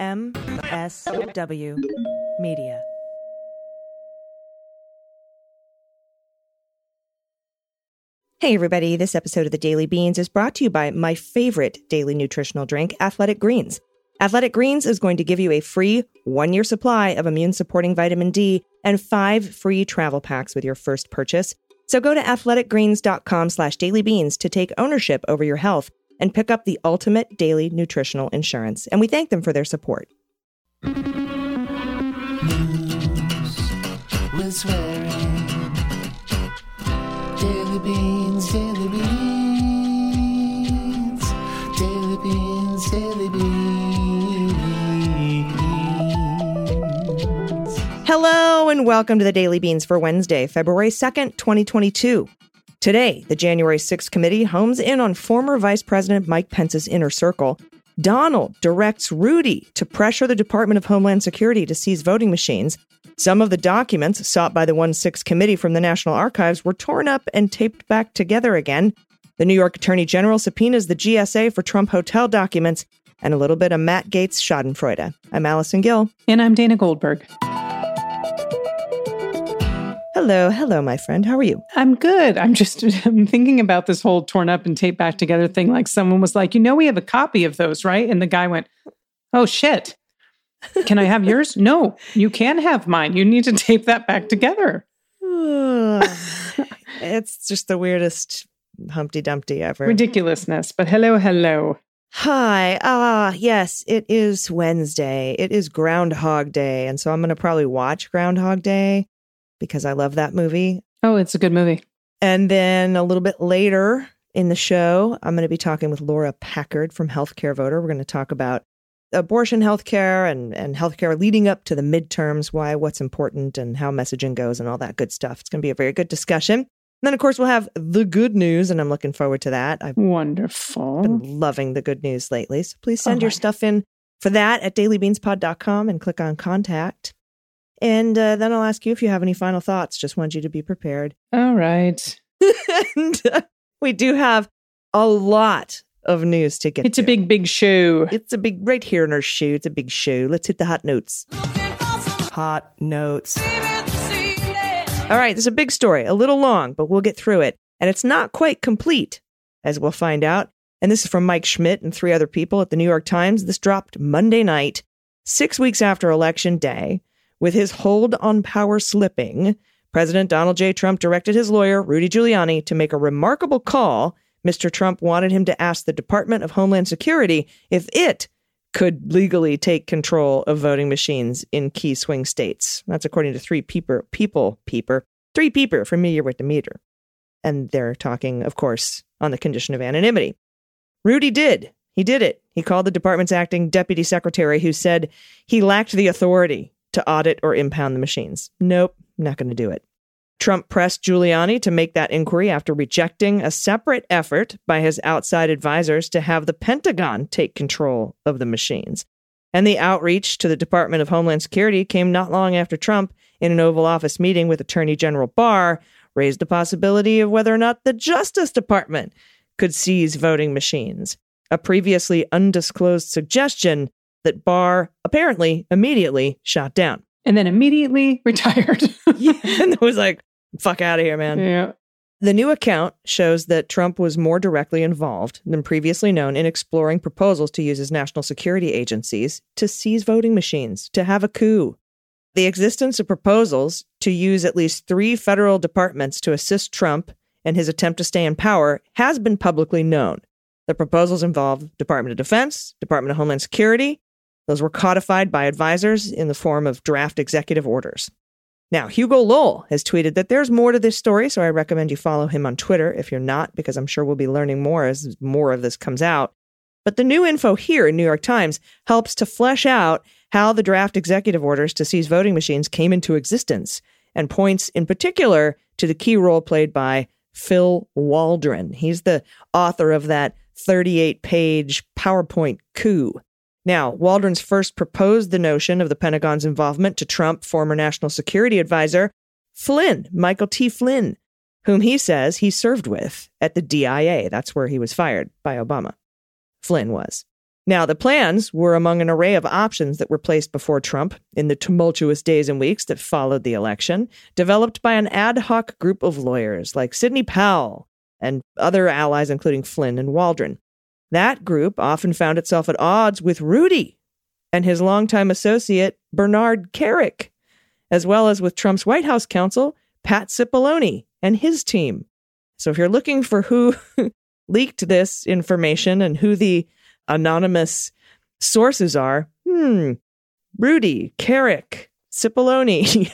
MSW Media. Hey, everybody. This episode of the Daily Beans is brought to you by my favorite daily nutritional drink, Athletic Greens. Athletic Greens is going to give you a free one year supply of immune supporting vitamin D and five free travel packs with your first purchase. So go to athleticgreens.com slash dailybeans to take ownership over your health and pick up the ultimate daily nutritional insurance. And we thank them for their support. with swearing. Daily beans, daily beans, daily beans, daily beans. Hello and welcome to the Daily Beans for Wednesday, February 2nd, 2022. Today, the January 6th committee homes in on former Vice President Mike Pence's inner circle. Donald directs Rudy to pressure the Department of Homeland Security to seize voting machines. Some of the documents sought by the 1 6 committee from the National Archives were torn up and taped back together again. The New York Attorney General subpoenas the GSA for Trump hotel documents and a little bit of Matt Gaetz Schadenfreude. I'm Allison Gill. And I'm Dana Goldberg. Hello, hello, my friend. How are you? I'm good. I'm just I'm thinking about this whole torn up and taped back together thing. Like someone was like, you know, we have a copy of those, right? And the guy went, oh shit. Can I have yours? no, you can have mine. You need to tape that back together. it's just the weirdest Humpty Dumpty ever. Ridiculousness. But hello, hello. Hi. Ah, yes, it is Wednesday. It is Groundhog Day. And so I'm going to probably watch Groundhog Day because I love that movie. Oh, it's a good movie. And then a little bit later in the show, I'm going to be talking with Laura Packard from Healthcare Voter. We're going to talk about abortion healthcare and, and healthcare leading up to the midterms, why, what's important, and how messaging goes, and all that good stuff. It's going to be a very good discussion. And then, of course, we'll have the good news, and I'm looking forward to that. I've Wonderful. been loving the good news lately. So please send Oh, your stuff in for that at dailybeanspod.com and click on contact. And uh, then I'll ask you if you have any final thoughts. Just want you to be prepared. All right. and uh, we do have a lot of news to get It's a big, big show. It's a big, right here in our shoe. It's a big shoe. Let's hit the hot notes. Hot notes. All right, this is a big story, a little long, but we'll get through it. And it's not quite complete, as we'll find out. And this is from Mike Schmidt and three other people at the New York Times. This dropped Monday night, six weeks after Election Day. With his hold on power slipping, President Donald J. Trump directed his lawyer, Rudy Giuliani, to make a remarkable call. Mr. Trump wanted him to ask the Department of Homeland Security if it could legally take control of voting machines in key swing states. That's according to three peeper, people, peeper, three peeper familiar with the meter. And they're talking, of course, on the condition of anonymity. Rudy did. He did it. He called the department's acting deputy secretary, who said he lacked the authority to audit or impound the machines. Nope, not going to do it. Trump pressed Giuliani to make that inquiry after rejecting a separate effort by his outside advisors to have the Pentagon take control of the machines. And the outreach to the Department of Homeland Security came not long after Trump, in an Oval Office meeting with Attorney General Barr, raised the possibility of whether or not the Justice Department could seize voting machines, a previously undisclosed suggestion that Barr apparently immediately shot down. And then immediately retired. Yeah, and it was like, fuck out of here, man. yeah. The new account shows that Trump was more directly involved than previously known in exploring proposals to use his national security agencies to seize voting machines, to have a coup. The existence of proposals to use at least three federal departments to assist Trump in his attempt to stay in power has been publicly known. The proposals involve Department of Defense, Department of Homeland Security. Those were codified by advisors in the form of draft executive orders. Now, Hugo Lowell has tweeted that there's more to this story, so I recommend you follow him on Twitter if you're not, because I'm sure we'll be learning more as more of this comes out. But the new info here in New York Times helps to flesh out how the draft executive orders to seize voting machines came into existence and points in particular to the key role played by Phil Waldron. He's the author of that 38 page PowerPoint coup. Now, Waldron's first proposed the notion of the Pentagon's involvement to Trump former national security advisor Flynn, Michael T. Flynn, whom he says he served with at the DIA. That's where he was fired by Obama. Flynn was. Now, the plans were among an array of options that were placed before Trump in the tumultuous days and weeks that followed the election, developed by an ad hoc group of lawyers like Sidney Powell and other allies, including Flynn and Waldron. That group often found itself at odds with Rudy and his longtime associate, Bernard Kerik, as well as with Trump's White House counsel, Pat Cipollone, and his team. So if you're looking for who leaked this information and who the anonymous sources are, hmm, Rudy, Kerik, Cipollone.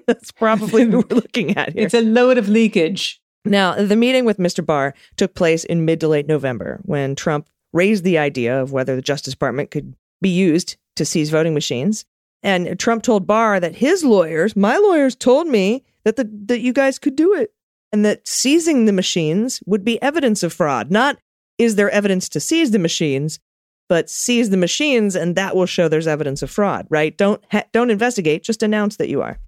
That's probably who we're looking at here. It's a load of leakage. Now, the meeting with Mr. Barr took place in mid to late November when Trump raised the idea of whether the Justice Department could be used to seize voting machines. And Trump told Barr that his lawyers, my lawyers, told me that the, that you guys could do it, and that seizing the machines would be evidence of fraud. Not is there evidence to seize the machines, but seize the machines, and that will show there's evidence of fraud. Right? Don't ha- don't investigate. Just announce that you are.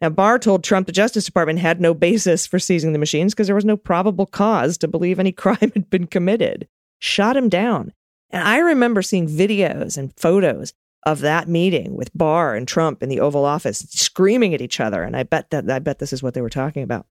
Now, Barr told Trump the Justice Department had no basis for seizing the machines because there was no probable cause to believe any crime had been committed. Shot him down. And I remember seeing videos and photos of that meeting with Barr and Trump in the Oval Office screaming at each other. And I bet that I bet this is what they were talking about.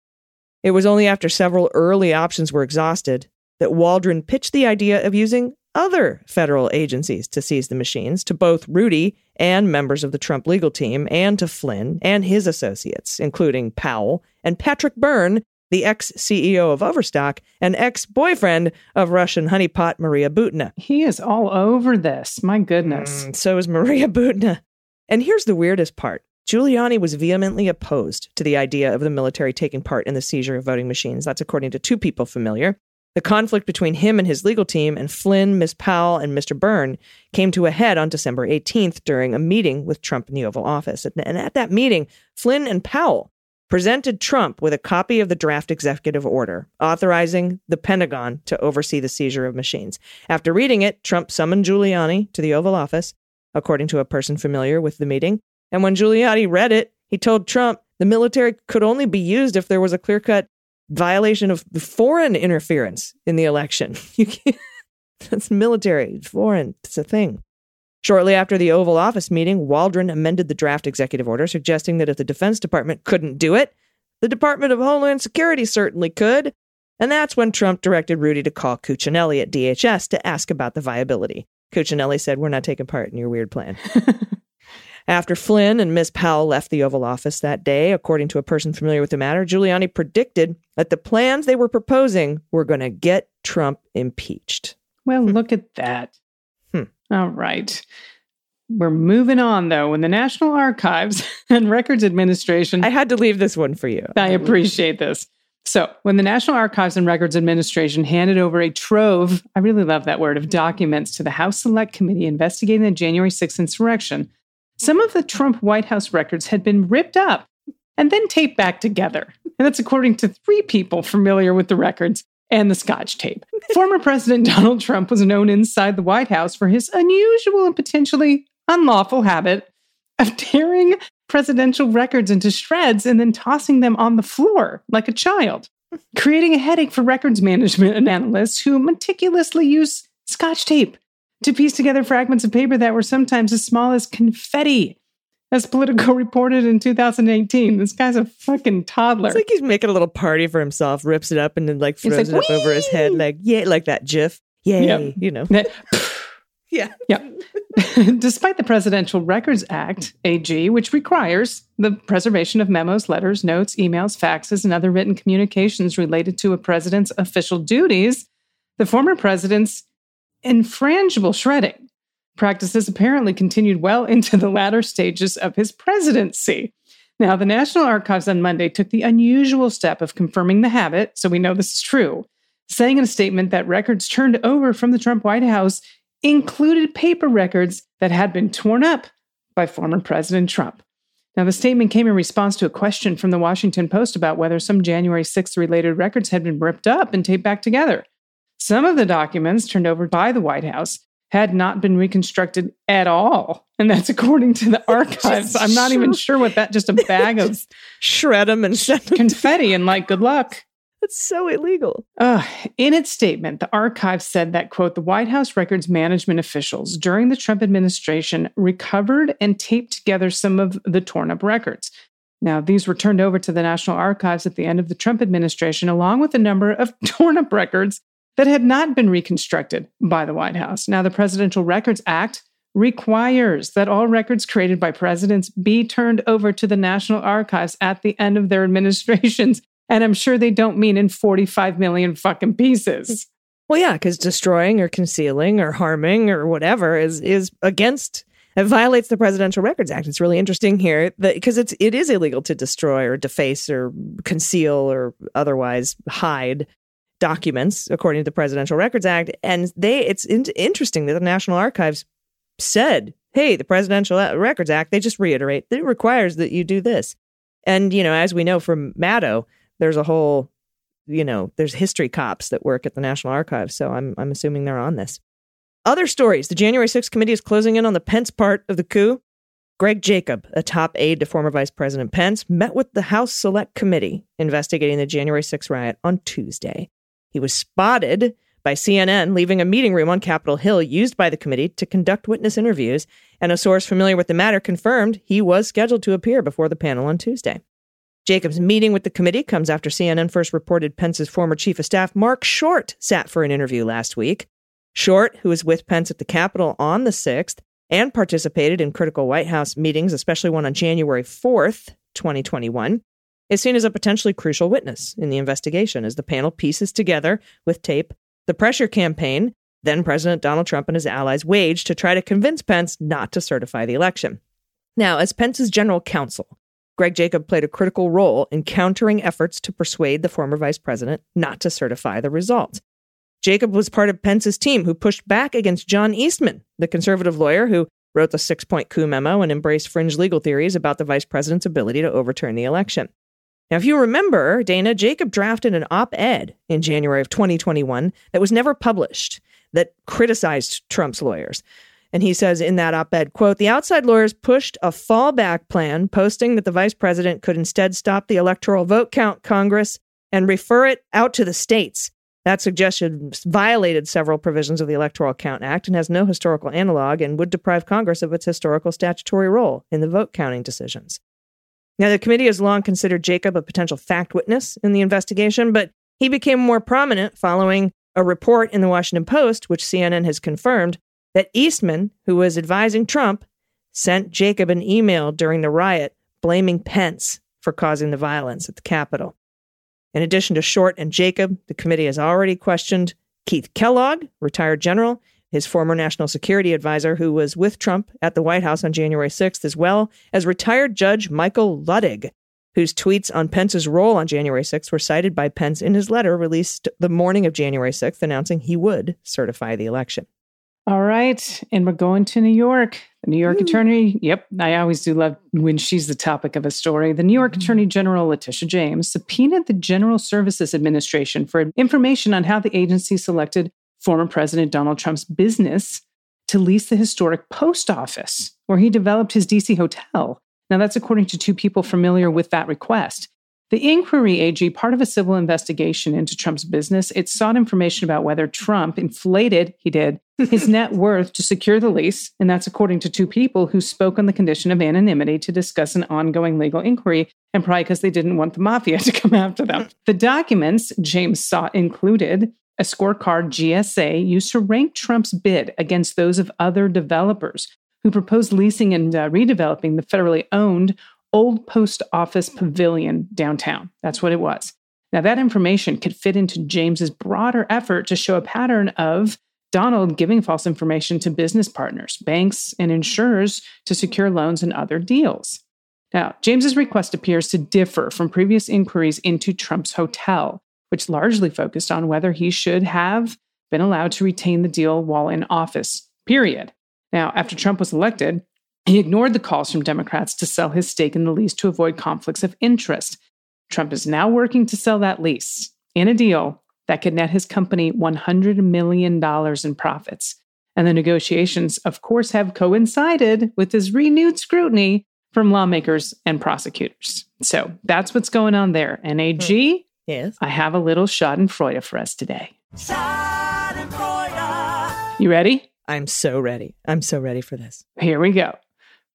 It was only after several early options were exhausted that Waldron pitched the idea of using other federal agencies to seize the machines to both Rudy and members of the Trump legal team and to Flynn and his associates, including Powell and Patrick Byrne, the ex CEO of Overstock and ex boyfriend of Russian honeypot Maria Butina. He is all over this. My goodness. Mm, so is Maria Butina. And here's the weirdest part Giuliani was vehemently opposed to the idea of the military taking part in the seizure of voting machines. That's according to two people familiar. The conflict between him and his legal team and Flynn, Ms. Powell, and Mr. Byrne came to a head on December 18th during a meeting with Trump in the Oval Office. And at that meeting, Flynn and Powell presented Trump with a copy of the draft executive order authorizing the Pentagon to oversee the seizure of machines. After reading it, Trump summoned Giuliani to the Oval Office, according to a person familiar with the meeting. And when Giuliani read it, he told Trump the military could only be used if there was a clear cut violation of foreign interference in the election. That's military, foreign, it's a thing. Shortly after the Oval Office meeting, Waldron amended the draft executive order, suggesting that if the Defense Department couldn't do it, the Department of Homeland Security certainly could. And that's when Trump directed Rudy to call Cuccinelli at DHS to ask about the viability. Cuccinelli said, We're not taking part in your weird plan. After Flynn and Ms. Powell left the Oval Office that day, according to a person familiar with the matter, Giuliani predicted that the plans they were proposing were going to get Trump impeached. Well, look at that. Hmm. All right. We're moving on, though. When the National Archives and Records Administration. I had to leave this one for you. I appreciate this. So, when the National Archives and Records Administration handed over a trove, I really love that word, of documents to the House Select Committee investigating the January 6th insurrection, some of the Trump White House records had been ripped up and then taped back together. And that's according to three people familiar with the records and the scotch tape. Former President Donald Trump was known inside the White House for his unusual and potentially unlawful habit of tearing presidential records into shreds and then tossing them on the floor like a child, creating a headache for records management and analysts who meticulously use scotch tape to piece together fragments of paper that were sometimes as small as confetti. As Politico reported in 2018, this guy's a fucking toddler. It's like he's making a little party for himself, rips it up, and then like throws like, it up over his head, like yeah, like that GIF. Yay, Yep. you know. Yeah. Yeah. Despite the Presidential Records Act, AG, which requires the preservation of memos, letters, notes, emails, faxes, and other written communications related to a president's official duties, the former president's infrangible shredding practices apparently continued well into the latter stages of his presidency. Now, the National Archives on Monday took the unusual step of confirming the habit, so we know this is true, saying in a statement that records turned over from the Trump White House included paper records that had been torn up by former President Trump. Now, the statement came in response to a question from the Washington Post about whether some January 6th related records had been ripped up and taped back together. Some of the documents turned over by the White House had not been reconstructed at all. And that's according to the archives. I'm not even sure what that, just a bag of Shred them and send them. confetti and like, good luck. That's so illegal. Uh, in its statement, the archive said that, quote, the White House records management officials during the Trump administration recovered and taped together some of the torn up records. Now, these were turned over to the National Archives at the end of the Trump administration, along with a number of torn up records that had not been reconstructed by the White House. Now, the Presidential Records Act requires that all records created by presidents be turned over to the National Archives at the end of their administrations. And I'm sure they don't mean in 45 million fucking pieces. Well, yeah, because destroying or concealing or harming or whatever is is against it violates the Presidential Records Act. It's really interesting here because it's it is illegal to destroy or deface or conceal or otherwise hide documents according to the Presidential Records Act. And they it's in- interesting that the National Archives said, "Hey, the Presidential Records Act." They just reiterate that it requires that you do this. And you know, as we know from Maddow, there's a whole you know, there's history cops that work at the National Archives, so I'm I'm assuming they're on this. Other stories. The January 6th committee is closing in on the Pence part of the coup. Greg Jacob, a top aide to former Vice President Pence, met with the House Select Committee investigating the January 6th riot on Tuesday. He was spotted by CNN leaving a meeting room on Capitol Hill used by the committee to conduct witness interviews, and a source familiar with the matter confirmed he was scheduled to appear before the panel on Tuesday. Jacob's meeting with the committee comes after CNN first reported Pence's former chief of staff, Mark Short, sat for an interview last week. Short, who was with Pence at the Capitol on the 6th and participated in critical White House meetings, especially one on January 4th, 2021, is seen as a potentially crucial witness in the investigation as the panel pieces together with tape the pressure campaign then President Donald Trump and his allies waged to try to convince Pence not to certify the election. Now, as Pence's general counsel, Greg Jacob played a critical role in countering efforts to persuade the former vice president not to certify the results. Jacob was part of Pence's team who pushed back against John Eastman, the conservative lawyer who wrote the six point coup memo and embraced fringe legal theories about the vice president's ability to overturn the election. Now, if you remember, Dana, Jacob drafted an op ed in January of 2021 that was never published that criticized Trump's lawyers. And he says in that op ed, quote, the outside lawyers pushed a fallback plan, posting that the vice president could instead stop the electoral vote count Congress and refer it out to the states. That suggestion violated several provisions of the Electoral Count Act and has no historical analog and would deprive Congress of its historical statutory role in the vote counting decisions. Now, the committee has long considered Jacob a potential fact witness in the investigation, but he became more prominent following a report in the Washington Post, which CNN has confirmed, that Eastman, who was advising Trump, sent Jacob an email during the riot blaming Pence for causing the violence at the Capitol. In addition to Short and Jacob, the committee has already questioned Keith Kellogg, retired general, his former national security advisor, who was with Trump at the White House on January 6th, as well as retired Judge Michael Luttig, whose tweets on Pence's role on January 6th were cited by Pence in his letter released the morning of January 6th, announcing he would certify the election. All right. And we're going to New York. The New York Ooh. Attorney, yep, I always do love when she's the topic of a story. The New York mm-hmm. Attorney General Letitia James subpoenaed the General Services Administration for information on how the agency selected former President Donald Trump's business to lease the historic post office where he developed his DC hotel. Now, that's according to two people familiar with that request. The inquiry AG, part of a civil investigation into Trump's business, it sought information about whether Trump inflated, he did, his net worth to secure the lease. And that's according to two people who spoke on the condition of anonymity to discuss an ongoing legal inquiry, and probably because they didn't want the mafia to come after them. The documents James sought included a scorecard GSA used to rank Trump's bid against those of other developers who proposed leasing and uh, redeveloping the federally owned Old Post Office Pavilion downtown. That's what it was. Now, that information could fit into James's broader effort to show a pattern of Donald giving false information to business partners, banks, and insurers to secure loans and other deals. Now, James's request appears to differ from previous inquiries into Trump's hotel, which largely focused on whether he should have been allowed to retain the deal while in office. Period. Now, after Trump was elected, he ignored the calls from Democrats to sell his stake in the lease to avoid conflicts of interest. Trump is now working to sell that lease in a deal that could net his company $100 million in profits. And the negotiations, of course, have coincided with his renewed scrutiny from lawmakers and prosecutors. So that's what's going on there. And AG, Yes. I have a little Schadenfreude for us today. You ready? I'm so ready. I'm so ready for this. Here we go.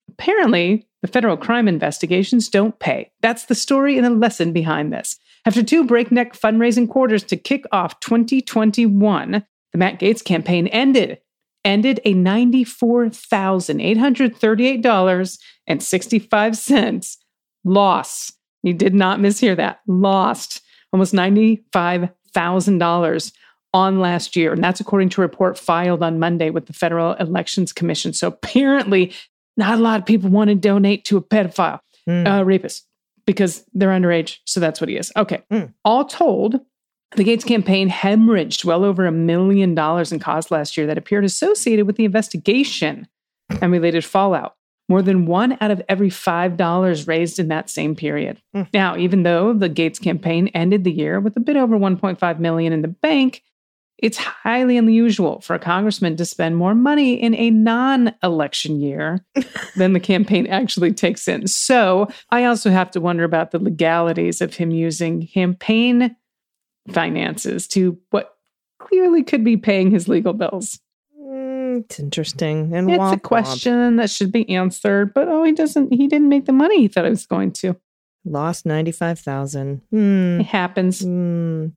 Apparently, the federal crime investigations don't pay. That's the story and the lesson behind this. After two breakneck fundraising quarters to kick off 2021, the Matt Gaetz campaign ended. Ended a $94,838.65 loss. You did not mishear that. Lost almost $95,000 on last year. And that's according to a report filed on Monday with the Federal Elections Commission. So apparently, not a lot of people want to donate to a pedophile, Mm. uh, rapist, because they're underage. So that's what he is. Okay. Mm. All told, the Gaetz campaign hemorrhaged well over a million dollars in costs last year that appeared associated with the investigation and related fallout. More than one out of every $5 raised in that same period. Mm. Now, even though the Gaetz campaign ended the year with a bit over 1.5 million in the bank, it's highly unusual for a congressman to spend more money in a non-election year than the campaign actually takes in. So, I also have to wonder about the legalities of him using campaign finances to what clearly could be paying his legal bills. Mm, it's interesting. And It's womp a womp. question that should be answered, but oh, he doesn't. He didn't make the money he thought he was going to. Lost 95,000. Hmm. It happens. Hmm.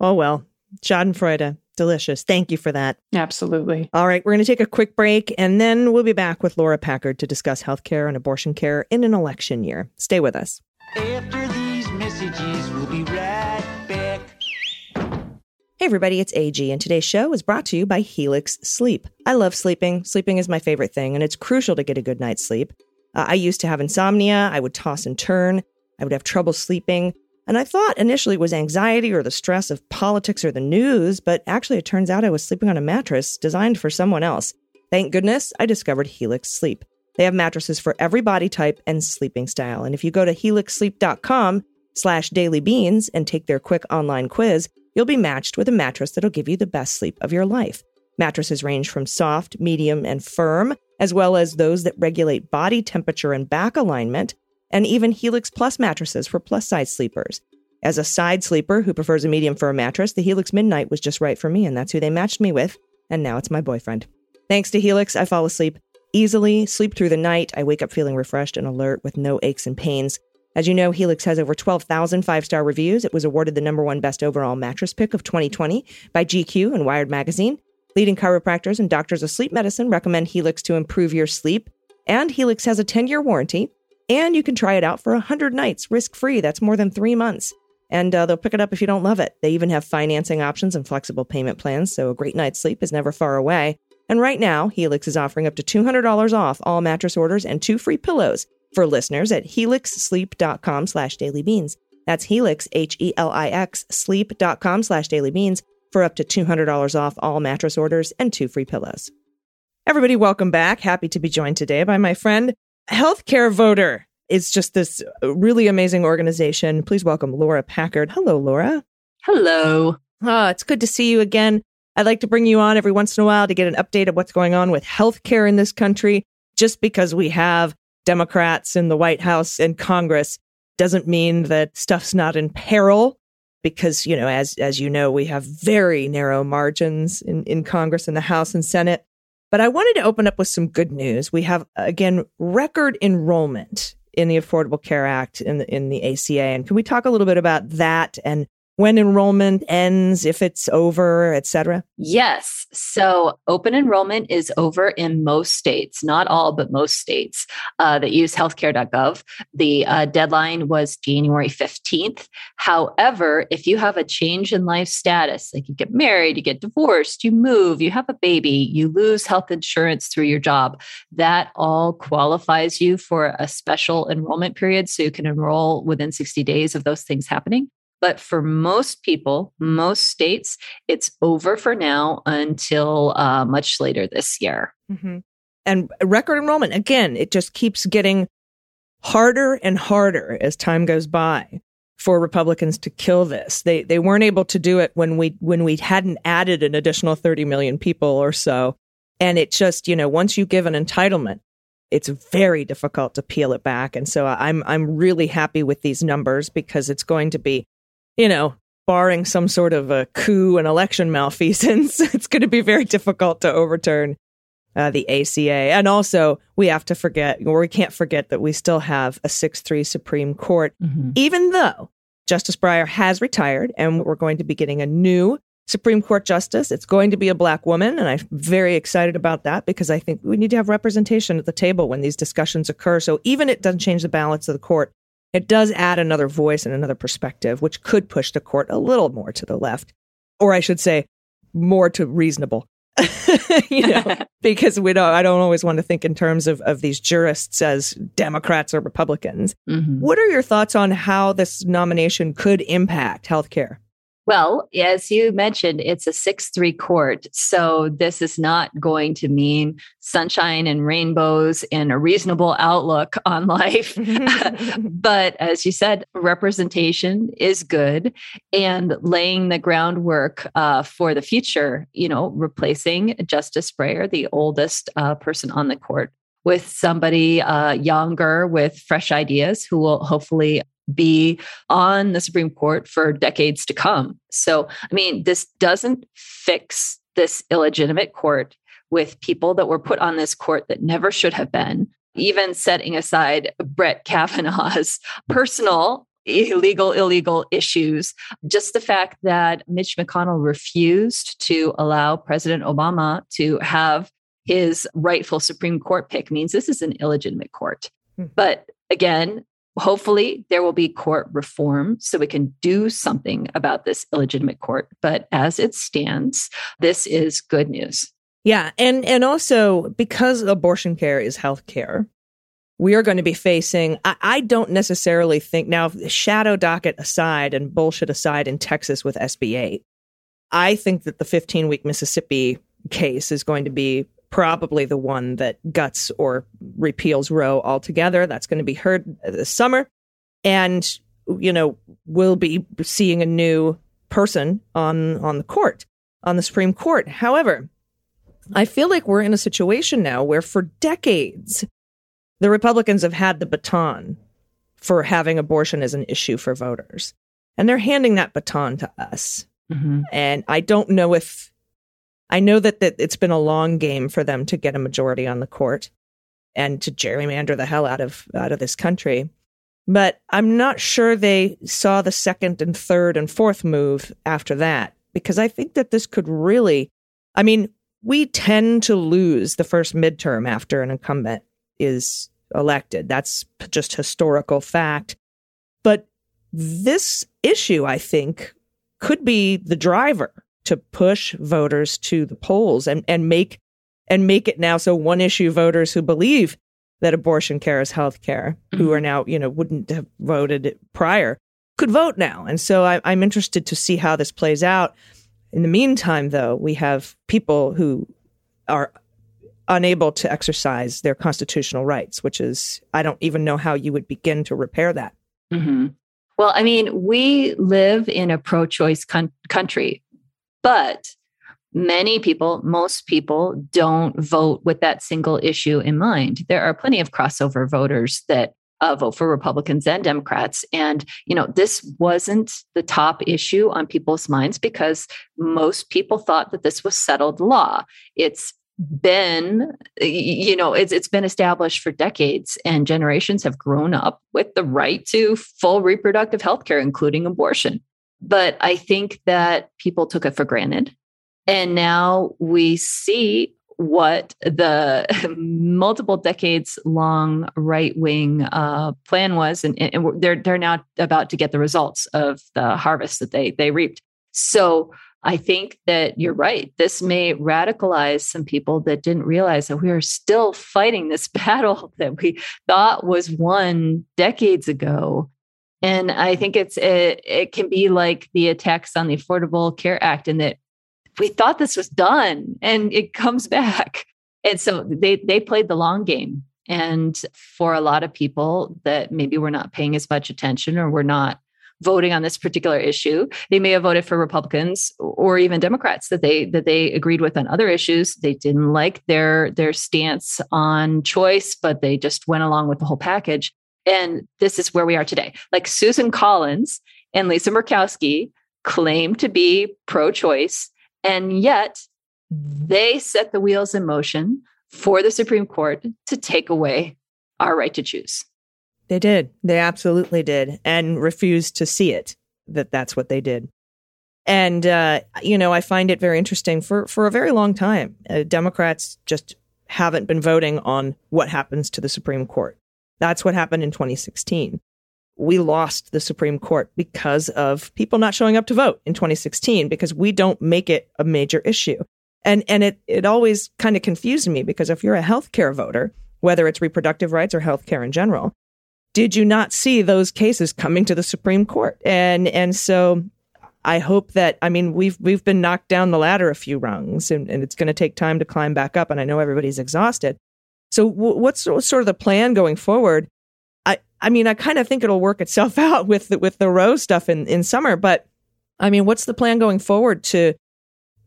Oh, well. Schadenfreude. Delicious. Thank you for that. Absolutely. All right, we're going to take a quick break and then we'll be back with Laura Packard to discuss healthcare and abortion care in an election year. Stay with us. After these messages, we'll be right back. Hey, everybody, it's AG, and today's show is brought to you by Helix Sleep. I love sleeping. Sleeping is my favorite thing, and it's crucial to get a good night's sleep. Uh, I used to have insomnia, I would toss and turn, I would have trouble sleeping. And I thought initially it was anxiety or the stress of politics or the news, but actually it turns out I was sleeping on a mattress designed for someone else. Thank goodness I discovered Helix Sleep. They have mattresses for every body type and sleeping style. And if you go to helixsleep.com slash dailybeans and take their quick online quiz, you'll be matched with a mattress that'll give you the best sleep of your life. Mattresses range from soft, medium, and firm, as well as those that regulate body temperature and back alignment, and even Helix Plus mattresses for plus size sleepers. As a side sleeper who prefers a medium firm mattress, the Helix Midnight was just right for me, and that's who they matched me with, and now it's my boyfriend. Thanks to Helix, I fall asleep easily, sleep through the night. I wake up feeling refreshed and alert with no aches and pains. As you know, Helix has over 12,000 five star reviews. It was awarded the number one best overall mattress pick of 2020 by GQ and Wired Magazine. Leading chiropractors and doctors of sleep medicine recommend Helix to improve your sleep. And Helix has a 10 year warranty. And you can try it out for 100 nights risk free. That's more than three months. And uh, they'll pick it up if you don't love it. They even have financing options and flexible payment plans, so a great night's sleep is never far away. And right now, Helix is offering up to $200 off all mattress orders and two free pillows for listeners at helixsleep.com slash dailybeans. That's Helix, H-E-L-I-X, sleep.com slash dailybeans for up to $200 off all mattress orders and two free pillows. Everybody, welcome back. Happy to be joined today by my friend, Healthcare Voter. It's just this really amazing organization. Please welcome Laura Packard. Hello, Laura. Hello. Ah, it's good to see you again. I'd like to bring you on every once in a while to get an update of what's going on with healthcare in this country. Just because we have Democrats in the White House and Congress doesn't mean that stuff's not in peril. Because, you know, as as you know, we have very narrow margins in, in Congress and the House and Senate. But I wanted to open up with some good news. We have again record enrollment in the Affordable Care Act in the, in the ACA. And can we talk a little bit about that and when enrollment ends, if it's over, et cetera? Yes. So open enrollment is over in most states, not all, but most states uh, that use healthcare.gov. The uh, deadline was January 15th. However, if you have a change in life status, like you get married, you get divorced, you move, you have a baby, you lose health insurance through your job, that all qualifies you for a special enrollment period. So you can enroll within 60 days of those things happening. But for most people, most states, it's over for now until uh, much later this year. Mm-hmm. And record enrollment, again, it just keeps getting harder and harder as time goes by for Republicans to kill this. They they weren't able to do it when we when we hadn't added an additional 30 million people or so. And it just, you know, once you give an entitlement, it's very difficult to peel it back. And so I'm I'm really happy with these numbers because it's going to be you know, barring some sort of a coup and election malfeasance, it's going to be very difficult to overturn uh, the ACA. And also, we have to forget, or we can't forget that we still have a 6 3 Supreme Court, Mhm. even though Justice Breyer has retired and we're going to be getting a new Supreme Court justice. It's going to be a black woman. And I'm very excited about that because I think we need to have representation at the table when these discussions occur. So even it doesn't change the balance of the court, it does add another voice and another perspective, which could push the court a little more to the left, or I should say, more to reasonable. you know, because we don't. I don't always want to think in terms of of these jurists as Democrats or Republicans. Mhm. What are your thoughts on how this nomination could impact healthcare? Well, as you mentioned, it's a 6 3 court. So this is not going to mean sunshine and rainbows and a reasonable outlook on life. but as you said, representation is good and laying the groundwork uh, for the future, you know, replacing Justice Breyer, the oldest uh, person on the court, with somebody uh, younger with fresh ideas who will hopefully be on the Supreme Court for decades to come. So, I mean, this doesn't fix this illegitimate court with people that were put on this court that never should have been, even setting aside Brett Kavanaugh's personal illegal, illegal issues. Just the fact that Mitch McConnell refused to allow President Obama to have his rightful Supreme Court pick means this is an illegitimate court. Hmm. But again, hopefully there will be court reform so we can do something about this illegitimate court. But as it stands, this is good news. Yeah, and and also because abortion care is health care, we are going to be facing. I, I don't necessarily think now, shadow docket aside and bullshit aside in Texas with SB 8, I think that the 15 week Mississippi case is going to be probably the one that guts or repeals Roe altogether. That's going to be heard this summer, and you know we'll be seeing a new person on on the court on the Supreme Court. However. I feel like we're in a situation now where for decades, the Republicans have had the baton for having abortion as an issue for voters. And they're handing that baton to us. Mm-hmm. And I don't know if, I know that, that it's been a long game for them to get a majority on the court and to gerrymander the hell out of, out of this country. But I'm not sure they saw the second and third and fourth move after that, because I think that this could really, I mean, we tend to lose the first midterm after an incumbent is elected. That's just historical fact. But this issue, I think, could be the driver to push voters to the polls and, and make and make it now so one issue voters who believe that abortion care is health care, who are now, you know, wouldn't have voted prior, could vote now. And so I, I'm interested to see how this plays out. In the meantime, though, we have people who are unable to exercise their constitutional rights, which is, I don't even know how you would begin to repair that. Mhm. Well, I mean, we live in a pro choice con- country, but many people, most people don't vote with that single issue in mind. There are plenty of crossover voters that uh, vote for Republicans and Democrats. And, you know, this wasn't the top issue on people's minds because most people thought that this was settled law. It's been you know it's it's been established for decades and generations have grown up with the right to full reproductive health care including abortion but i think that people took it for granted and now we see what the multiple decades long right wing uh, plan was, and, and they're they're now about to get the results of the harvest that they they reaped. So I think that you're right. This may radicalize some people that didn't realize that we are still fighting this battle that we thought was won decades ago. And I think it's it, it can be like the attacks on the Affordable Care Act, in that we thought this was done and it comes back. And so they they played the long game. And for a lot of people that maybe were not paying as much attention or were not voting on this particular issue, they may have voted for Republicans or even Democrats that they that they agreed with on other issues. They didn't like their their stance on choice, but they just went along with the whole package. And this is where we are today. Like Susan Collins and Lisa Murkowski claim to be pro choice, and yet they set the wheels in motion for the Supreme Court to take away our right to choose. They did. They absolutely did, and refused to see it that that's what they did. And uh, you know, I find it very interesting. For for a very long time, uh, Democrats just haven't been voting on what happens to the Supreme Court. That's what happened in 2016. We lost the Supreme Court because of people not showing up to vote in 2016 because we don't make it a major issue. And and it it always kind of confused me because if you're a healthcare voter, whether it's reproductive rights or healthcare in general, did you not see those cases coming to the Supreme Court? And and so I hope that I mean we've we've been knocked down the ladder a few rungs, and, and it's going to take time to climb back up. And I know everybody's exhausted. So w- what's, sort of the plan going forward? I I mean I kind of think it'll work itself out with the, with the Roe stuff in in summer, but I mean what's the plan going forward to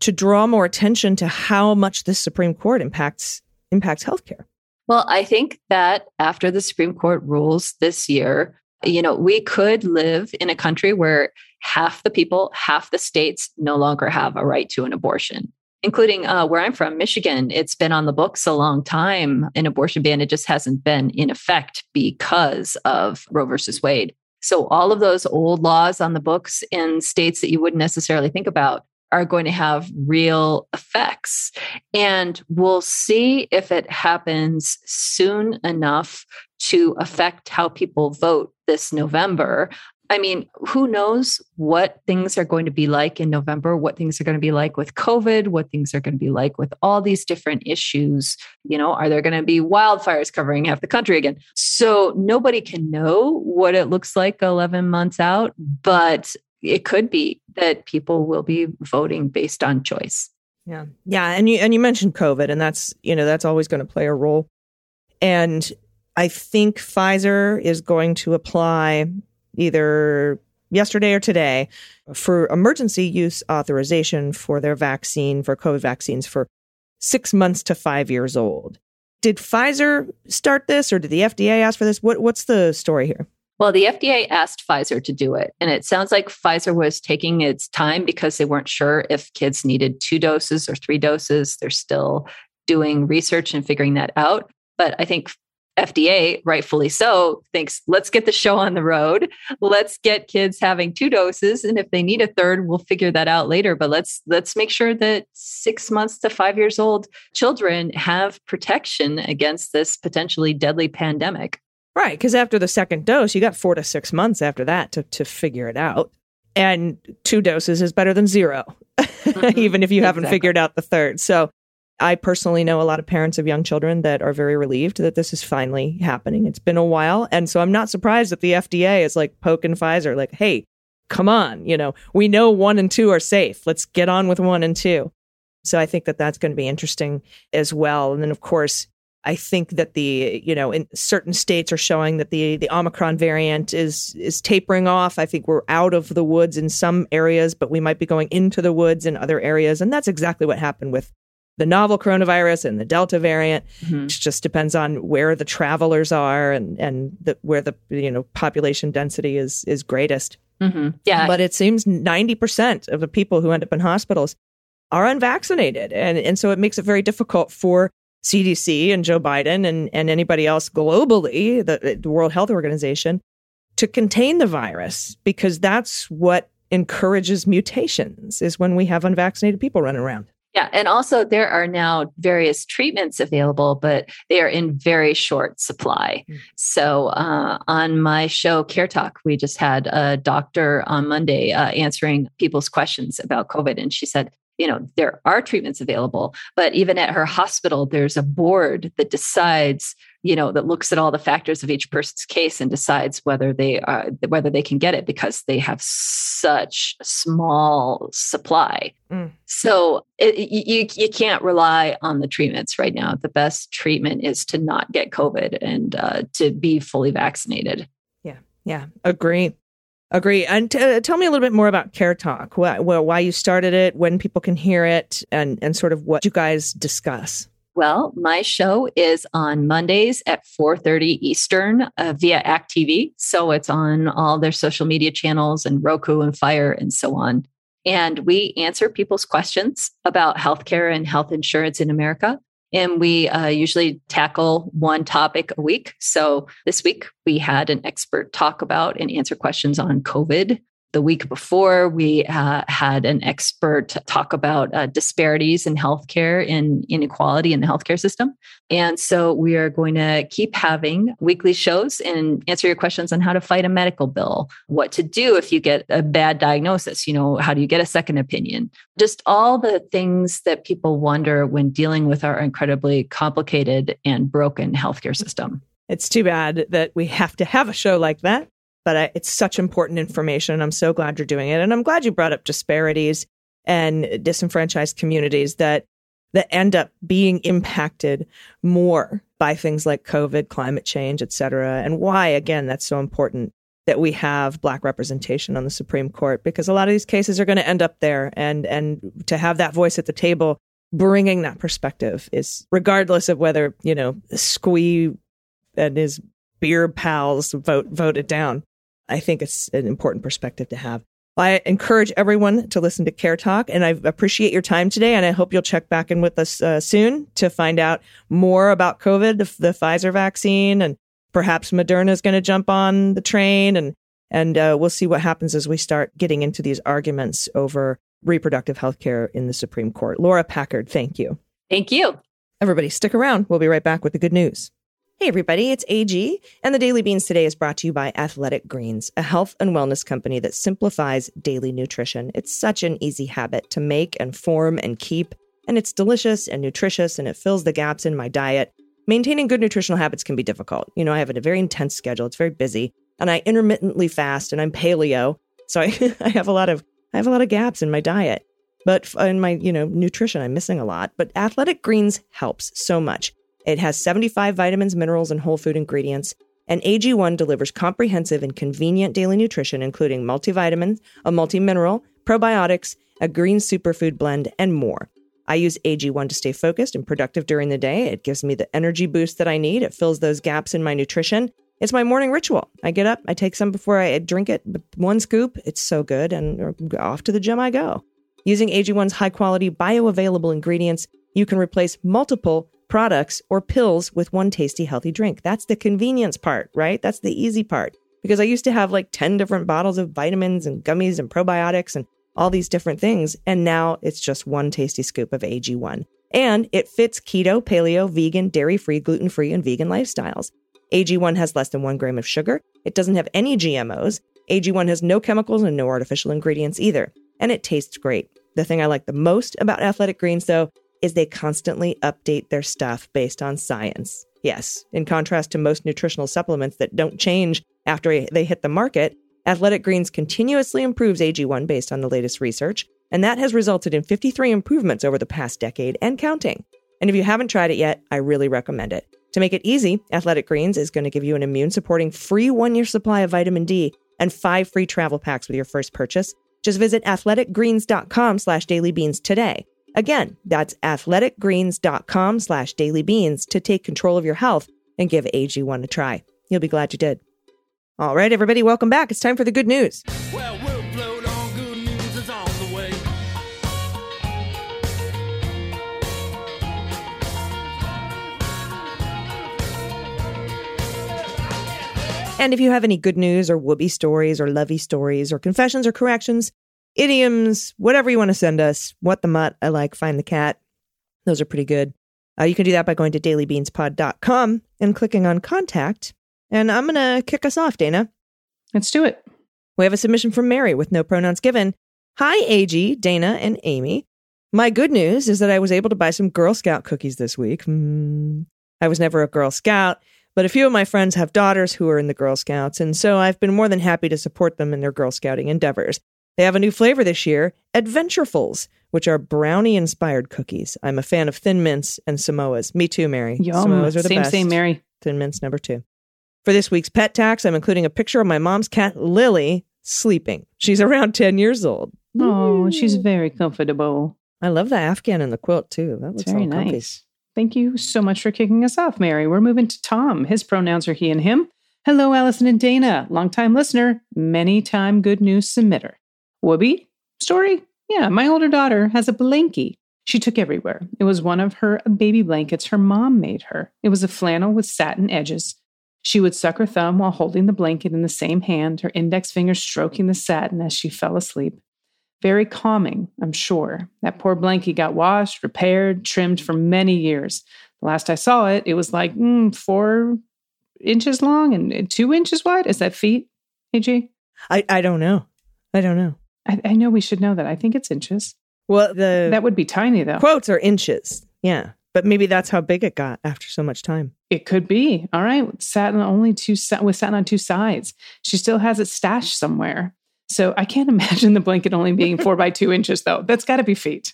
to draw more attention to how much the Supreme Court impacts impacts healthcare? Well, I think that after the Supreme Court rules this year, you know, we could live in a country where half the people, half the states no longer have a right to an abortion, including uh, where I'm from, Michigan. It's been on the books a long time, an abortion ban. It just hasn't been in effect because of Roe versus Wade. So, all of those old laws on the books in states that you wouldn't necessarily think about are going to have real effects. And we'll see if it happens soon enough to affect how people vote this November. I mean, who knows what things are going to be like in November, what things are going to be like with COVID, what things are going to be like with all these different issues. You know, are there going to be wildfires covering half the country again? So nobody can know what it looks like 11 months out, but it could be that people will be voting based on choice. Yeah. Yeah, and you and you mentioned COVID and that's, you know, that's always going to play a role. And I think Pfizer is going to apply either yesterday or today for emergency use authorization for their vaccine, for COVID vaccines for six months to five years old. Did Pfizer start this or did the FDA ask for this? What, what's the story here? Well, the FDA asked Pfizer to do it. And it sounds like Pfizer was taking its time because they weren't sure if kids needed two doses or three doses. They're still doing research and figuring that out. But I think FDA, rightfully so, thinks let's get the show on the road. Let's get kids having two doses, and if they need a third, we'll figure that out later. But let's let's make sure that six months to five years old children have protection against this potentially deadly pandemic. Right, because after the second dose, you got four to six months after that to to figure it out. And two doses is better than 0 mm-hmm. even if you haven't exactly. figured out the third. So I personally know a lot of parents of young children that are very relieved that this is finally happening. It's been a while. And so I'm not surprised that the FDA is like poking Pfizer, like, hey, come on, you know, we know one and two are safe. Let's get on with one and two. So I think that that's going to be interesting as well. And then, of course, I think that the you know in certain states are showing that the the Omicron variant is is tapering off. I think we're out of the woods in some areas, but we might be going into the woods in other areas, and that's exactly what happened with the novel coronavirus and the Delta variant. Mm-hmm. It just depends on where the travelers are and and the, where the you know population density is is greatest. Mm-hmm. Yeah, but it seems ninety percent of the people who end up in hospitals are unvaccinated, and and so it makes it very difficult for CDC and Joe Biden and and anybody else globally, the, the World Health Organization, to contain the virus because that's what encourages mutations is when we have unvaccinated people running around. Yeah. And also, there are now various treatments available, but they are in very short supply. Mm. So, uh, on my show, Care Talk, we just had a doctor on Monday uh, answering people's questions about COVID. And she said, you know, there are treatments available, but even at her hospital, there's a board that decides you know that looks at all the factors of each person's case and decides whether they are whether they can get it because they have such small supply. Mm. so it, you you can't rely on the treatments right now. The best treatment is to not get covid and uh, to be fully vaccinated. Yeah yeah agree agree and t- uh, tell me a little bit more about care talk why, why you started it when people can hear it and and sort of what you guys discuss Well, my show is on Mondays at 4:30 Eastern uh, via Act TV, so it's on all their social media channels and Roku and Fire and so on. And we answer people's questions about healthcare and health insurance in America. And we uh, usually tackle one topic a week. So this week we had an expert talk about and answer questions on COVID. The week before, we uh, had an expert talk about uh, disparities in healthcare and inequality in the healthcare system. And so we are going to keep having weekly shows and answer your questions on how to fight a medical bill, what to do if you get a bad diagnosis, you know, how do you get a second opinion? Just all the things that people wonder when dealing with our incredibly complicated and broken healthcare system. It's too bad that we have to have a show like that but I, it's such important information. I'm so glad you're doing it. And I'm glad you brought up disparities and disenfranchised communities that that end up being impacted more by things like COVID, climate change, et cetera. And why, again, that's so important that we have black representation on the Supreme Court because a lot of these cases are going to end up there. And and to have that voice at the table, bringing that perspective is regardless of whether you know Squee and his beer pals vote vote it down. I think it's an important perspective to have. I encourage everyone to listen to Care Talk, and I appreciate your time today. And I hope you'll check back in with us uh, soon to find out more about COVID, the, the Pfizer vaccine, and perhaps Moderna is going to jump on the train, and and uh, we'll see what happens as we start getting into these arguments over reproductive health care in the Supreme Court. Laura Packard, thank you. Thank you. Everybody, stick around. We'll be right back with the good news. Hey, everybody, it's AG, and the Daily Beans today is brought to you by Athletic Greens, a health and wellness company that simplifies daily nutrition. It's such an easy habit to make and form and keep, and it's delicious and nutritious, and it fills the gaps in my diet. Maintaining good nutritional habits can be difficult. You know, I have a very intense schedule, it's very busy, and I intermittently fast, and I'm paleo, so I, I have a lot of I have a lot of gaps in my diet. But in my, you know, nutrition, I'm missing a lot. But Athletic Greens helps so much. It has 75 vitamins, minerals, and whole food ingredients. And AG1 delivers comprehensive and convenient daily nutrition, including multivitamins, a multi-mineral, probiotics, a green superfood blend, and more. I use AG1 to stay focused and productive during the day. It gives me the energy boost that I need. It fills those gaps in my nutrition. It's my morning ritual. I get up, I take some before I drink it, one scoop. It's so good, and off to the gym I go. Using AG1's high quality, bioavailable ingredients, you can replace multiple products or pills with one tasty, healthy drink. That's the convenience part, right? That's the easy part. Because I used to have like 10 different bottles of vitamins and gummies and probiotics and all these different things. And now it's just one tasty scoop of AG1. And it fits keto, paleo, vegan, dairy free, gluten free, and vegan lifestyles. AG1 has less than one gram of sugar. It doesn't have any GMOs. AG1 has no chemicals and no artificial ingredients either. And it tastes great. The thing I like the most about Athletic Greens, though, is they constantly update their stuff based on science. Yes, in contrast to most nutritional supplements that don't change after they hit the market, Athletic Greens continuously improves AG1 based on the latest research, and that has resulted in 53 improvements over the past decade and counting. And if you haven't tried it yet, I really recommend it. To make it easy, Athletic Greens is going to give you an immune supporting free one year supply of vitamin D and five free travel packs with your first purchase. Just visit athleticgreens.com slash dailybeans today Again, that's athleticgreens.com slash dailybeans to take control of your health and give AG1 a try. You'll be glad you did. All right, everybody, welcome back. It's time for the good news. Well, we'll float on. Good news is on the way. And if you have any good news or whoopee stories or lovey stories or confessions or corrections, idioms, whatever you want to send us, what the mutt, I like, find the cat. Those are pretty good. Uh, you can do that by going to dailybeanspod.com and clicking on contact. And I'm going to kick us off, Dana. Let's do it. We have a submission from Mary with no pronouns given. Hi, AG, Dana, and Aimee. My good news is that I was able to buy some Girl Scout cookies this week. Mm, I was never a Girl Scout, but a few of my friends have daughters who are in the Girl Scouts, and so I've been more than happy to support them in their Girl Scouting endeavors. They have a new flavor this year, Adventurefuls, which are brownie inspired cookies. I'm a fan of Thin Mints and Samoas. Me too, Mary. Yum. Samoas are the same, best. same, Mary. Thin Mints number two. For this week's pet tax, I'm including a picture of my mom's cat, Lily, sleeping. She's around 10 years old. Oh, she's very comfortable. I love the Afghan and the quilt too. That looks Very nice. Thank you so much for kicking us off, Mary. We're moving to Tom. His pronouns are he and him. Hello, Allison and Dana, longtime listener, many time good news submitter. Whoopi, story? Yeah, my older daughter has a blankie she took everywhere. It was one of her baby blankets her mom made her. It was a flannel with satin edges. She would suck her thumb while holding the blanket in the same hand, her index finger stroking the satin as she fell asleep. Very calming, I'm sure. That poor blanket got washed, repaired, trimmed for many years. The last I saw it, it was like mm, four inches long and two inches wide. Is that feet, AG? I, I don't know. I don't know. I, I know we should know that. I think it's inches. Well, the that would be tiny though. Quotes are inches. Yeah. But maybe that's how big it got after so much time. It could be. All right. Sat on only two with sat on two sides. She still has it stashed somewhere. So I can't imagine the blanket only being four by two inches though. That's gotta be feet.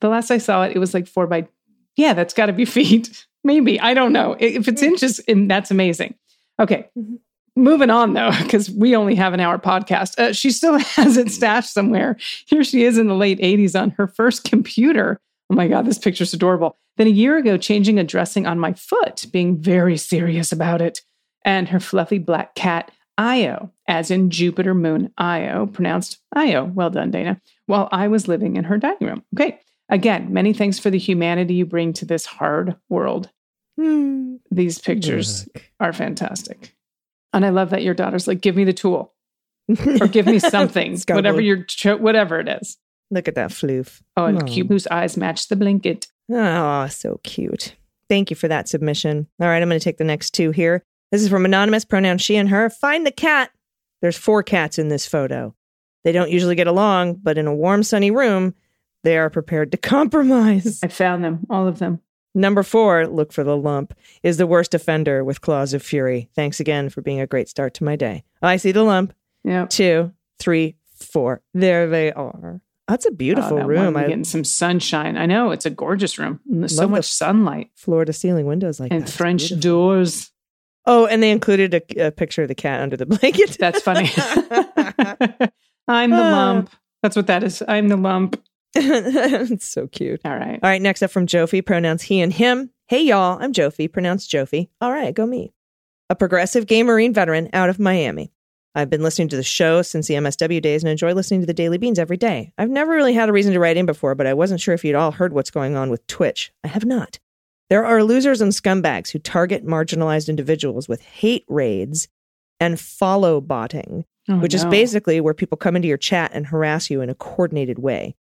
The last I saw it, it was like four by yeah, that's gotta be feet. Maybe. I don't know. If it's hmm. inches, and that's amazing. Okay. Mm-hmm. Moving on though, because we only have an hour podcast. Uh, she still has it stashed somewhere. Here she is in the late 80s on her first computer. Oh my God, this picture's adorable. Then a year ago, changing a dressing on my foot, being very serious about it. And her fluffy black cat, Io, as in Jupiter Moon Io, pronounced Io. Well done, Dana. While I was living in her dining room. Okay. Again, many thanks for the humanity you bring to this hard world. Hmm. These pictures are fantastic. And I love that your daughter's like, give me the tool or give me something, whatever your cho- whatever it is. Look at that floof. Oh, and oh. cute whose eyes match the blanket. Oh, so cute. Thank you for that submission. All right, I'm going to take the next two here. This is from anonymous pronoun she and her. Find the cat. There's four cats in this photo. They don't usually get along, but in a warm, sunny room, they are prepared to compromise. I found them, all of them. Number four, look for the lump, is the worst offender with claws of fury. Thanks again for being a great start to my day. I see the lump. Yeah. Two, three, four. There they are. That's a beautiful oh, that room. I'm getting some sunshine. I know it's a gorgeous room. Mm, there's so much sunlight. Floor to ceiling windows like and that. French doors. Oh, and they included a, a, picture of the cat under the blanket. That's funny. I'm the ah. lump. That's what that is. I'm the lump. it's so cute. All right. All right. Next up from Jofi, pronouns he and him. Hey, y'all. I'm Jofi, pronounced Jofi. All right. Go me. A progressive gay Marine veteran out of Miami. I've been listening to the show since the MSW days and enjoy listening to the Daily Beans every day. I've never really had a reason to write in before, but I wasn't sure if you'd all heard what's going on with Twitch. I have not. There are losers and scumbags who target marginalized individuals with hate raids and follow botting, oh, which no. is basically where people come into your chat and harass you in a coordinated way.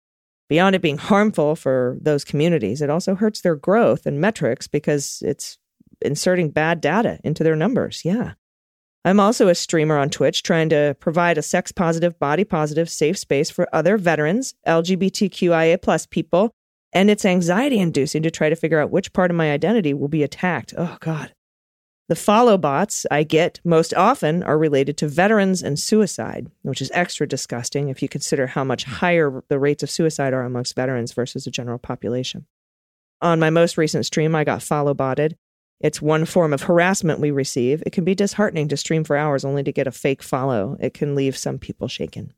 Beyond it being harmful for those communities, it also hurts their growth and metrics because it's inserting bad data into their numbers. Yeah. I'm also a streamer on Twitch trying to provide a sex positive, body positive, safe space for other veterans, LGBTQIA plus people, and it's anxiety inducing to try to figure out which part of my identity will be attacked. Oh, God. The follow bots I get most often are related to veterans and suicide, which is extra disgusting if you consider how much hmm. higher the rates of suicide are amongst veterans versus the general population. On my most recent stream, I got follow botted. It's one form of harassment we receive. It can be disheartening to stream for hours only to get a fake follow. It can leave some people shaken.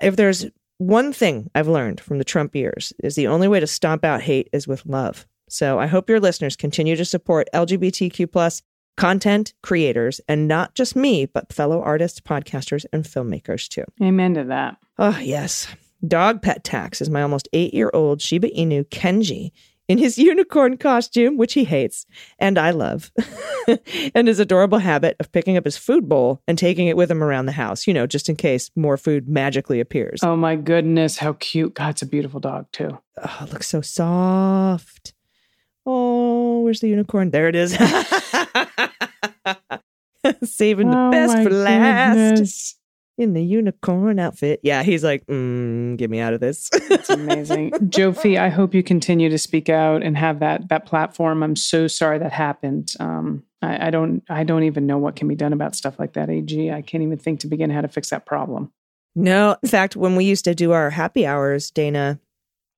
If there's one thing I've learned from the Trump years is the only way to stomp out hate is with love. So I hope your listeners continue to support LGBTQ plus content creators, and not just me, but fellow artists, podcasters, and filmmakers too. Amen to that. Oh, yes. Dog pet tax is my almost eight year old Shiba Inu Kenji in his unicorn costume, which he hates and I love, and his adorable habit of picking up his food bowl and taking it with him around the house, you know, just in case more food magically appears. Oh my goodness, how cute. God, it's a beautiful dog, too. Oh, it looks so soft. Oh, where's the unicorn? There it is. Saving the oh best for last. Goodness. In the unicorn outfit. Yeah, he's like, mm, get me out of this. It's amazing. Jofi, I hope you continue to speak out and have that that platform. I'm so sorry that happened. Um, I, I don't I don't even know what can be done about stuff like that, AG. I can't even think to begin how to fix that problem. No, in fact, when we used to do our happy hours, Dana,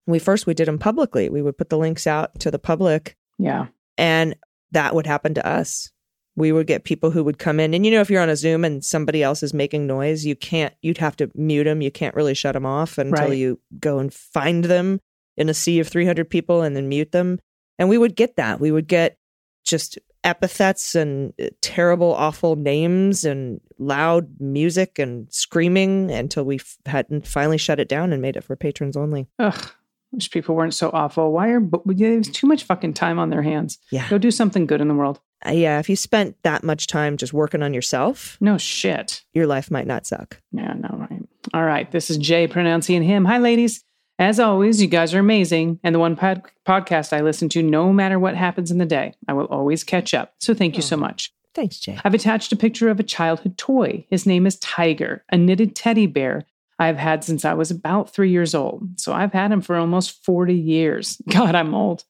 we first we did them publicly. We would put the links out to the public. Yeah. And that would happen to us we would get people who would come in and you know if you're on a zoom and somebody else is making noise you can't you'd have to mute them you can't really shut them off until right. you go and find them in a sea of 300 people and then mute them And we would get that. We would get just epithets and uh, terrible, awful names and loud music and screaming until we f- had finally shut it down and made it for patrons only. Ugh. Wish people weren't so awful. Why are but there's too much fucking time on their hands? Yeah. Go do something good in the world. Uh, yeah. If you spent that much time just working on yourself, No shit. your life might not suck. Yeah, no, right. All right. This is Jay pronouncing him. Hi, ladies. As always, you guys are amazing. And the one pod- podcast I listen to, no matter what happens in the day, I will always catch up. So thank you so much. Thanks, Jay. I've attached a picture of a childhood toy. His name is Tiger, a knitted teddy bear I've had since I was about three years old. So I've had him for almost 40 years. God, I'm old.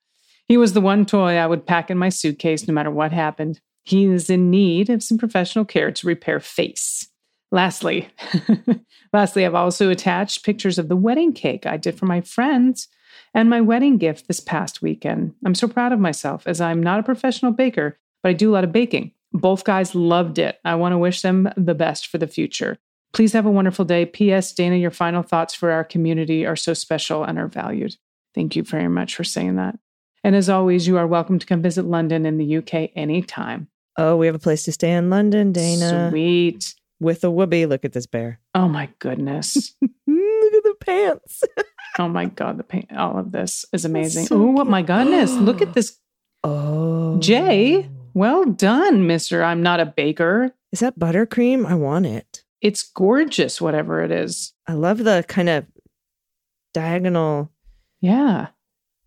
He was the one toy I would pack in my suitcase no matter what happened. He is in need of some professional care to repair face. Lastly, lastly, I've also attached pictures of the wedding cake I did for my friends and my wedding gift this past weekend. I'm so proud of myself as I'm not a professional baker, but I do a lot of baking. Both guys loved it. I want to wish them the best for the future. Please have a wonderful day. P.S. Dana, your final thoughts for our community are so special and are valued. Thank you very much for saying that. And as always, you are welcome to come visit London in the UK anytime. Oh, we have a place to stay in London, Dana. Sweet. With a whoopee. Look at this bear. Oh my goodness. Look at the pants. oh my God. The paint, all of this is amazing. so oh, what my goodness. Look at this. Oh. Jay, well done, Mr. I'm not a baker. Is that buttercream? I want it. It's gorgeous, whatever it is. I love the kind of diagonal. Yeah.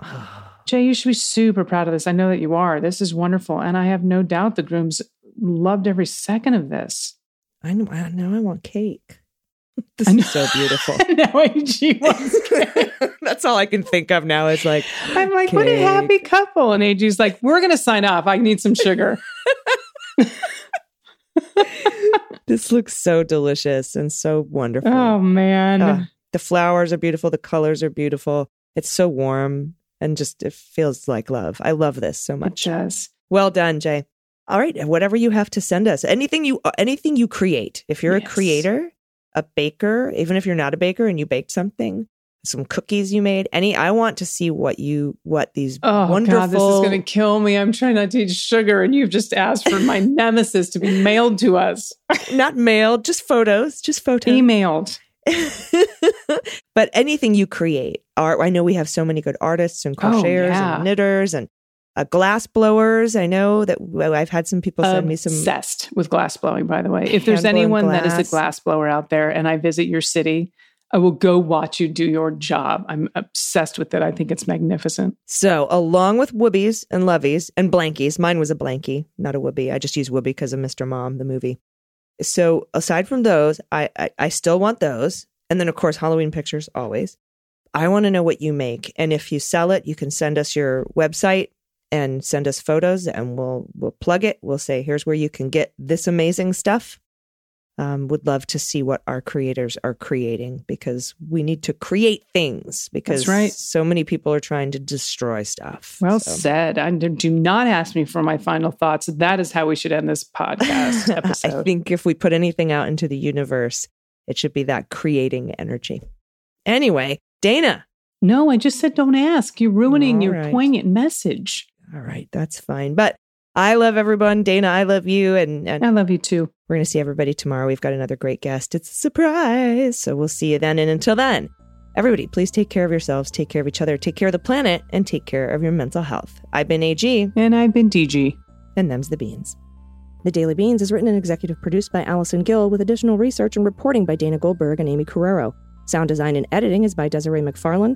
Jay, you should be super proud of this. I know that you are. This is wonderful. And I have no doubt the grooms loved every second of this. I know. I know. I want cake. This is so beautiful. now AG wants cake. That's all I can think of now. Is like I'm like, what a happy couple. And AG's like, we're going to sign off. I need some sugar. This looks so delicious and so wonderful. oh, man. Ah, the flowers are beautiful. The colors are beautiful. It's so warm and just it feels like love. I love this so it much. does. Well done, Jay. All right, whatever you have to send us, anything you anything you create. If you're a creator, a baker, even if you're not a baker and you baked something, some cookies you made, any I want to see what you what these Oh, wonderful God, this is going to kill me. I'm trying not to eat sugar. And you've just asked for my nemesis to be mailed to us. not mailed, just photos, just photos. Emailed. but anything you create, art. I know we have so many good artists and Oh, crocheters yeah. and knitters and uh, glass blowers. I know that well, I've had some people send me some. Obsessed with glass blowing, by the way. If there's anyone that is a glass blower out there and I visit your city, I will go watch you do your job. I'm obsessed with it. I think it's magnificent. So, along with whoobies and loveys and blankies, mine was a blankie, not a whoobie. I just use whoobie because of Mr. Mom, the movie. So, aside from those, I, I I still want those, and then of course Halloween pictures always. I want to know what you make, and if you sell it, you can send us your website and send us photos, and we'll we'll plug it. We'll say here's where you can get this amazing stuff. Um, would love to see what our creators are creating because we need to create things because right. so many people are trying to destroy stuff. Well So- said. I do do not ask me for my final thoughts. That is how we should end this podcast episode. I think if we put anything out into the universe, it should be that creating energy. Anyway, Dana. no, I just said don't ask. You're ruining All your right. poignant message. All right, that's fine. But I love everyone. Dana, I love you. And, and I love you too. we're going to see everybody tomorrow. We've got another great guest. It's a surprise. So we'll see you then. And until then, everybody, please take care of yourselves, take care of each other, take care of the planet, and take care of your mental health. I've been AG, And I've been DG. and them's the beans. The Daily Beans is written and executive produced by Allison Gill with additional research and reporting by Dana Goldberg and Aimee Carrero. Sound design and editing is by Desiree McFarlane,